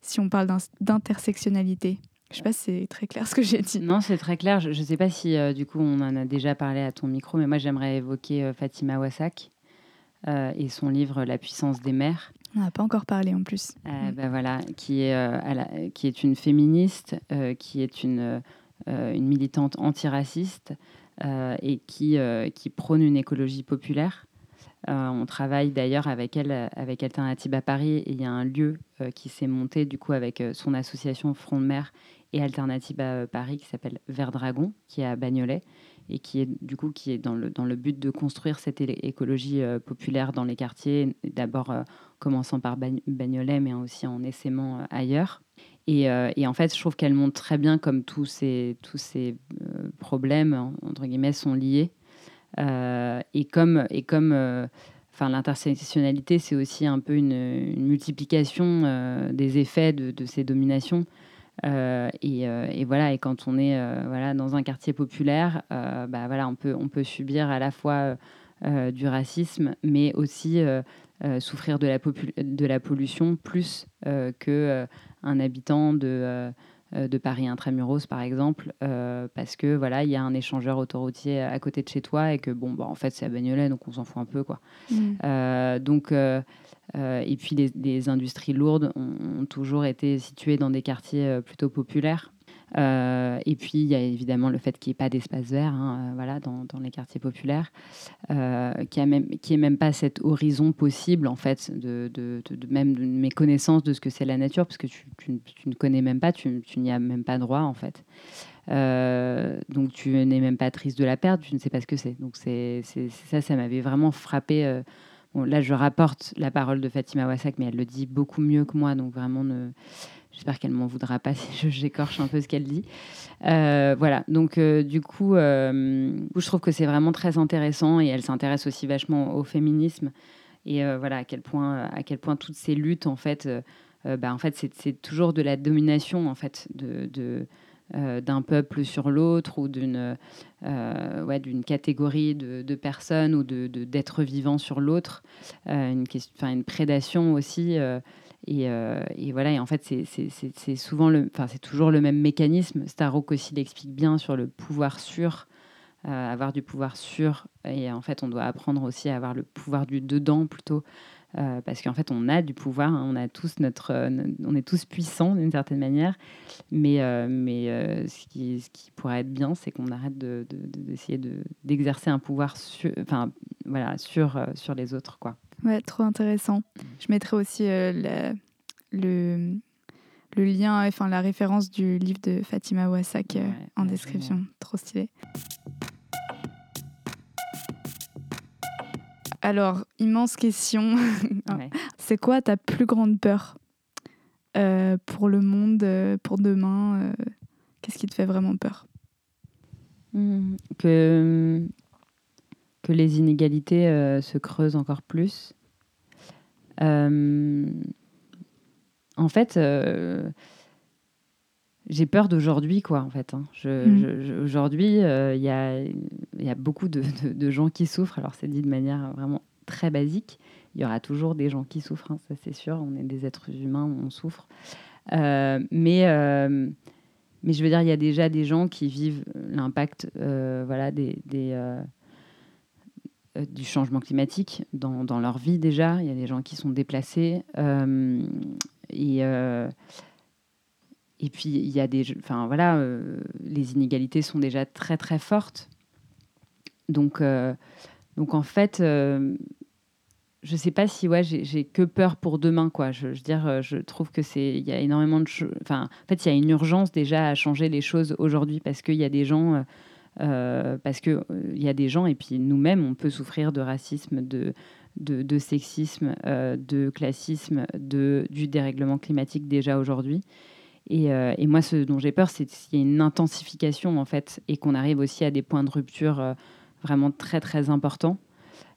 si on parle d'intersectionnalité? Je sais pas si c'est très clair ce que j'ai dit.
Non, c'est très clair. Je ne sais pas si du coup on en a déjà parlé à ton micro, mais moi j'aimerais évoquer Fatima Wassak et son livre La puissance des mères.
On n'a pas encore parlé en plus.
Mm. Ben voilà, qui est, qui est une féministe, qui est une, une militante antiraciste et qui, qui prône une écologie populaire. Euh, on travaille d'ailleurs avec elle, avec Alternative à Paris, et il y a un lieu euh, qui s'est monté du coup avec euh, son association Front de Mer et Alternative à Paris qui s'appelle Vert Dragon, qui est à Bagnolet et qui est du coup qui est dans le, dans le but de construire cette écologie populaire dans les quartiers, d'abord commençant par Bagnolet, mais aussi en essaimant ailleurs. Et, en fait, je trouve qu'elle montre très bien comme tous ces, tous ces problèmes, entre guillemets, sont liés euh, et comme, et comme euh, enfin, l'intersectionnalité, c'est aussi un peu une, multiplication euh, des effets de, ces dominations. Et, et, voilà, et quand on est voilà, dans un quartier populaire, bah, voilà, on, peut, on peut subir à la fois du racisme, mais aussi souffrir de la, de la pollution plus qu'un habitant de euh, de Paris intramuros par exemple euh, parce que voilà il y a un échangeur autoroutier à côté de chez toi et que bon bah, en fait c'est à Bagnolet donc on s'en fout un peu quoi mm. euh, donc et puis les, industries lourdes ont, toujours été situées dans des quartiers plutôt populaires euh, et puis, il y a évidemment le fait qu'il n'y ait pas d'espace vert hein, euh, voilà, dans, les quartiers populaires, euh, qui n'y ait même pas cet horizon possible, en fait, de, de, même de mes connaissances de ce que c'est la nature, parce que tu, ne connais même pas, tu, n'y as même pas droit, en fait. donc, tu n'es même pas triste de la perte, tu ne sais pas ce que c'est. Donc, c'est ça, ça m'avait vraiment frappé. Là, je rapporte la parole de Fatima Wassak, mais elle le dit beaucoup mieux que moi, donc vraiment J'espère qu'elle m'en voudra pas si j'écorche un peu ce qu'elle dit. Euh, voilà, donc euh, du coup, euh, je trouve que c'est vraiment très intéressant et elle s'intéresse aussi vachement au féminisme et voilà à quel point, à quel point toutes ces luttes en fait, bah, en fait c'est toujours de la domination en fait de, d'un peuple sur l'autre ou d'une ouais, d'une catégorie de, personnes ou de, d'êtres vivants sur l'autre, une, une prédation aussi. Euh, et, voilà, et en fait, c'est souvent le, c'est toujours le même mécanisme. Starrock aussi l'explique bien sur le pouvoir sûr, euh, avoir du pouvoir sûr. Et en fait, on doit apprendre aussi à avoir le pouvoir du dedans plutôt. Euh, parce qu'en fait, on a du pouvoir, hein. on a tous notre, on est tous puissants d'une certaine manière, mais, mais ce, qui, ce qui pourrait être bien, c'est qu'on arrête d'essayer de, d'exercer un pouvoir sur, enfin, voilà, sur, sur les autres, quoi.
Ouais, trop intéressant. Je mettrai aussi euh, le, le lien, enfin la référence du livre de Fatima Wassak euh, en description. Trop stylé. Alors, immense question. C'est quoi ta plus grande peur euh, pour le monde, pour demain Qu'est-ce qui te fait vraiment peur?
Mmh, Que que les inégalités euh, se creusent encore plus. Euh, en fait, euh, j'ai peur d'aujourd'hui, quoi, en fait. Hein. Mm. aujourd'hui, il y a, y, a, beaucoup de, de, gens qui souffrent. Alors, c'est dit de manière vraiment très basique. Il y aura toujours des gens qui souffrent, hein, ça c'est sûr. On est des êtres humains, on souffre. mais, mais je veux dire, il y a déjà des gens qui vivent l'impact voilà, des, des euh, du changement climatique dans, dans, leur vie déjà. Il y a des gens qui sont déplacés. Euh, et, euh, et puis, il y a des. Enfin, voilà, les inégalités sont déjà très, très fortes. Donc, donc en fait, je ne sais pas si ouais, j'ai que peur pour demain. Quoi. Je, je veux dire, je trouve que c'est il y a énormément de choses. Enfin, en fait, il y a une urgence déjà à changer les choses aujourd'hui parce qu'il y a des gens euh, parce qu'il il euh, y a des gens, et puis nous-mêmes, on peut souffrir de racisme, de, de, sexisme, euh, de classisme, de, du dérèglement climatique déjà aujourd'hui. Et, et moi, ce dont j'ai peur, c'est qu'il y ait une intensification, en fait, et qu'on arrive aussi à des points de rupture vraiment très, très importants.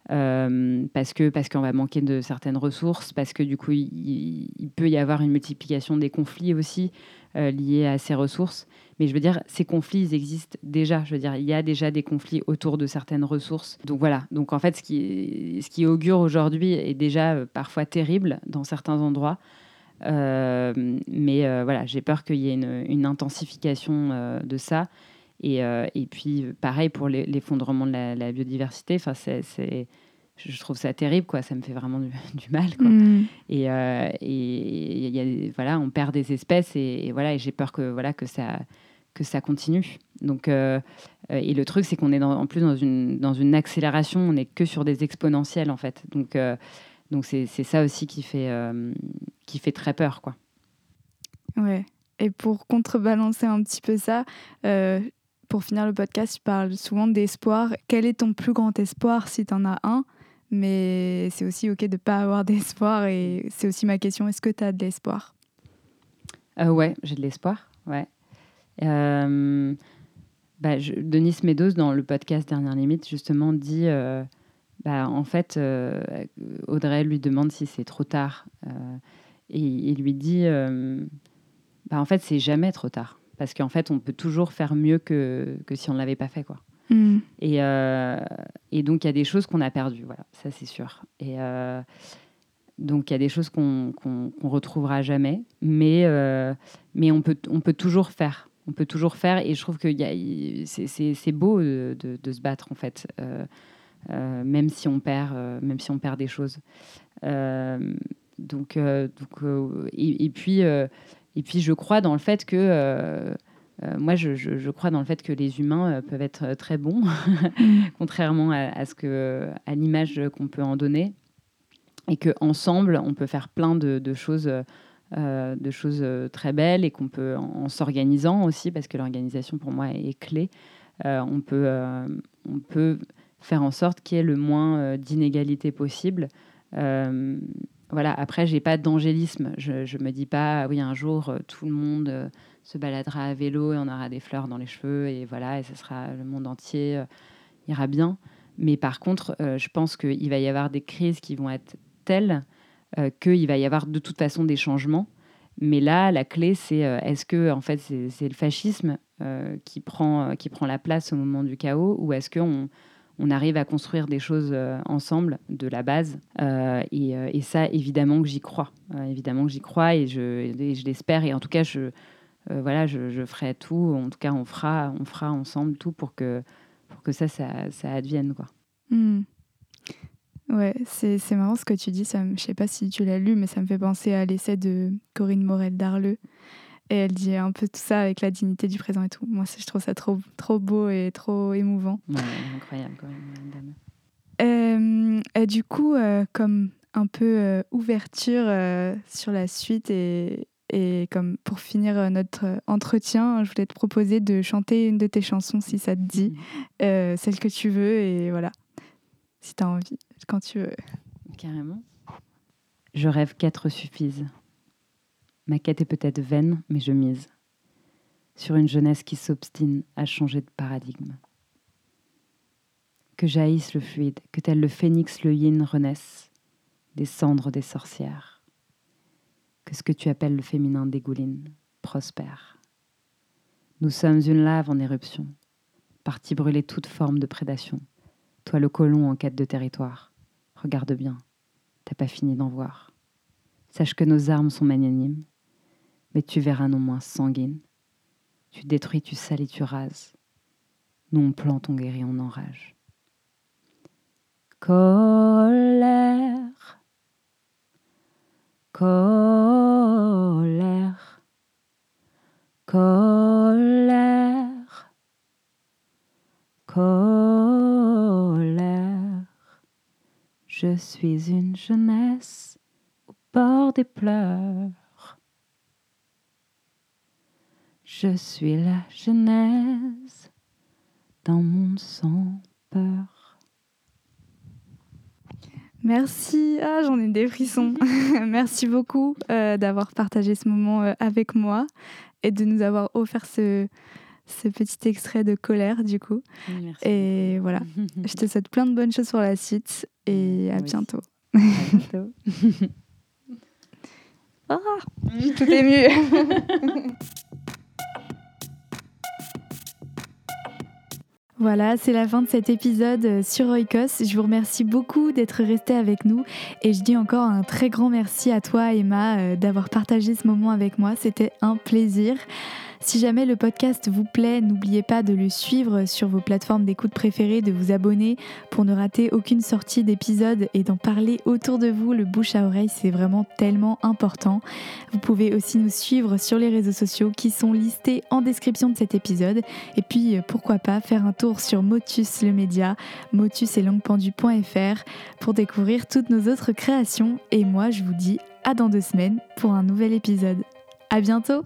Euh, parce que parce qu'on va manquer de certaines ressources, parce que du coup il, peut y avoir une multiplication des conflits aussi euh, liés à ces ressources. Mais je veux dire, ces conflits ils existent déjà. Je veux dire, il y a déjà des conflits autour de certaines ressources. Donc voilà. Donc en fait, ce qui ce qui augure aujourd'hui est déjà euh, parfois terrible dans certains endroits. Mais voilà, j'ai peur qu'il y ait une, une intensification de ça et, euh, et puis, pareil pour l'effondrement de la, biodiversité. Enfin, c'est, je trouve ça terrible, quoi. Ça me fait vraiment du, mal, quoi. Mm. Et, euh, et y a, voilà, on perd des espèces et, voilà, et j'ai peur que voilà que ça que ça continue. Donc, euh, et le truc, c'est qu'on est en plus dans une, dans une accélération, on n'est que sur des exponentiels, en fait. Donc, donc c'est, ça aussi qui fait, qui fait très peur, quoi.
Ouais. Et pour contrebalancer un petit peu ça, pour finir le podcast, tu parles souvent d'espoir. Quel est ton plus grand espoir si tu en as un? Mais c'est aussi OK de ne pas avoir d'espoir. Et c'est aussi ma question est-ce que tu as de l'espoir?
Euh, Ouais, j'ai de l'espoir. Ouais. Euh, bah, Denis Meadows, dans le podcast Dernière Limite, justement, dit euh, bah, en fait, euh, Audrey lui demande si c'est trop tard. et il lui dit bah, en fait, c'est jamais trop tard parce qu'en fait, on peut toujours faire mieux que, que si on ne l'avait pas fait. Quoi. Mm. Et, euh, et, donc, il y a des choses qu'on a perdues, voilà, ça c'est sûr. Et euh, donc, il y a des choses qu'on ne retrouvera jamais, mais, euh, mais on, peut, on peut toujours faire. On peut toujours faire, et je trouve que c'est beau de, de, se battre, en fait, même, si on perd, même si on perd des choses. donc, donc et, puis et puis, je crois dans le fait que. Euh, euh, moi, je, crois dans le fait que les humains euh, peuvent être très bons, contrairement à, ce que, à l'image qu'on peut en donner, et que ensemble, on peut faire plein de, de choses, de choses très belles, et qu'on peut, en, s'organisant aussi, parce que l'organisation pour moi est, clé, on peut, on peut faire en sorte qu'il y ait le moins d'inégalités possible voilà, après, j'ai pas d'angélisme. Je, ne me dis pas, oui, un jour, euh, tout le monde euh, se baladera à vélo et on aura des fleurs dans les cheveux et voilà, et ce sera le monde entier euh, ira bien. Mais par contre, je pense qu'il va y avoir des crises qui vont être telles qu'il va y avoir de toute façon des changements. Mais là, la clé, c'est est-ce que en fait c'est le fascisme qui prend qui prend la place au moment du chaos, ou est-ce qu'on on arrive à construire des choses euh, ensemble de la base. Euh, euh, et, ça, évidemment que j'y crois. évidemment que j'y crois et je, je l'espère. Et en tout cas, je, voilà, je, ferai tout. En tout cas, on fera, on fera ensemble tout pour que, pour que ça, ça, advienne. Quoi.
Hmm. Ouais, c'est, marrant ce que tu dis. Ça, je sais pas si tu l'as lu, mais ça me fait penser à l'essai de Corinne Morel d'Arleux et elle dit un peu tout ça avec la dignité du présent et tout. Moi, je trouve ça trop, trop beau et trop émouvant.
incroyable quand même.
Euh, et du coup, euh, comme un peu euh, ouverture sur la suite et, et comme pour finir notre entretien, je voulais te proposer de chanter une de tes chansons si ça te dit, mm. celle que tu veux et voilà, si tu as envie, quand tu veux.
Carrément. Je rêve qu'être suffise. Ma quête est peut-être vaine, mais je mise sur une jeunesse qui s'obstine à changer de paradigme. Que jaillisse le fluide, que tel le phénix le yin renaisse des cendres des sorcières. Que ce que tu appelles le féminin dégouline, prospère. Nous sommes une lave en éruption, partie brûler toute forme de prédation. Toi le colon en quête de territoire, regarde bien, t'as pas fini d'en voir. Sache que nos armes sont magnanimes, mais tu verras non moins sanguine. Tu détruis, tu salis, tu rases. Nous on plante, on guérit, on enrage. Colère, colère, colère, colère. Je suis une jeunesse au bord des pleurs. Je suis la Genèse d'un monde sans peur.
Merci, ah, j'en ai des frissons. Merci beaucoup euh, d'avoir partagé ce moment euh, avec moi et de nous avoir offert ce, ce petit extrait de colère du coup.
Merci.
Et voilà, je te souhaite plein de bonnes choses sur la suite et à
Oui.
bientôt.
À bientôt.
Ah, tout est Voilà, c'est la fin de cet épisode euh, sur Oikos. Je vous remercie beaucoup d'être resté avec nous et je dis encore un très grand merci à toi Emma euh, d'avoir partagé ce moment avec moi. C'était un plaisir. Si jamais le podcast vous plaît, n'oubliez pas de le suivre sur vos plateformes d'écoute préférées, de vous abonner pour ne rater aucune sortie d'épisode et d'en parler autour de vous. Le bouche à oreille, c'est vraiment tellement important. Vous pouvez aussi nous suivre sur les réseaux sociaux qui sont listés en description de cet épisode. Et puis, euh, pourquoi pas faire un tour sur Motus le média, motus et languependu.fr pour découvrir toutes nos autres créations. Et moi, je vous dis à dans deux semaines pour un nouvel épisode. À bientôt!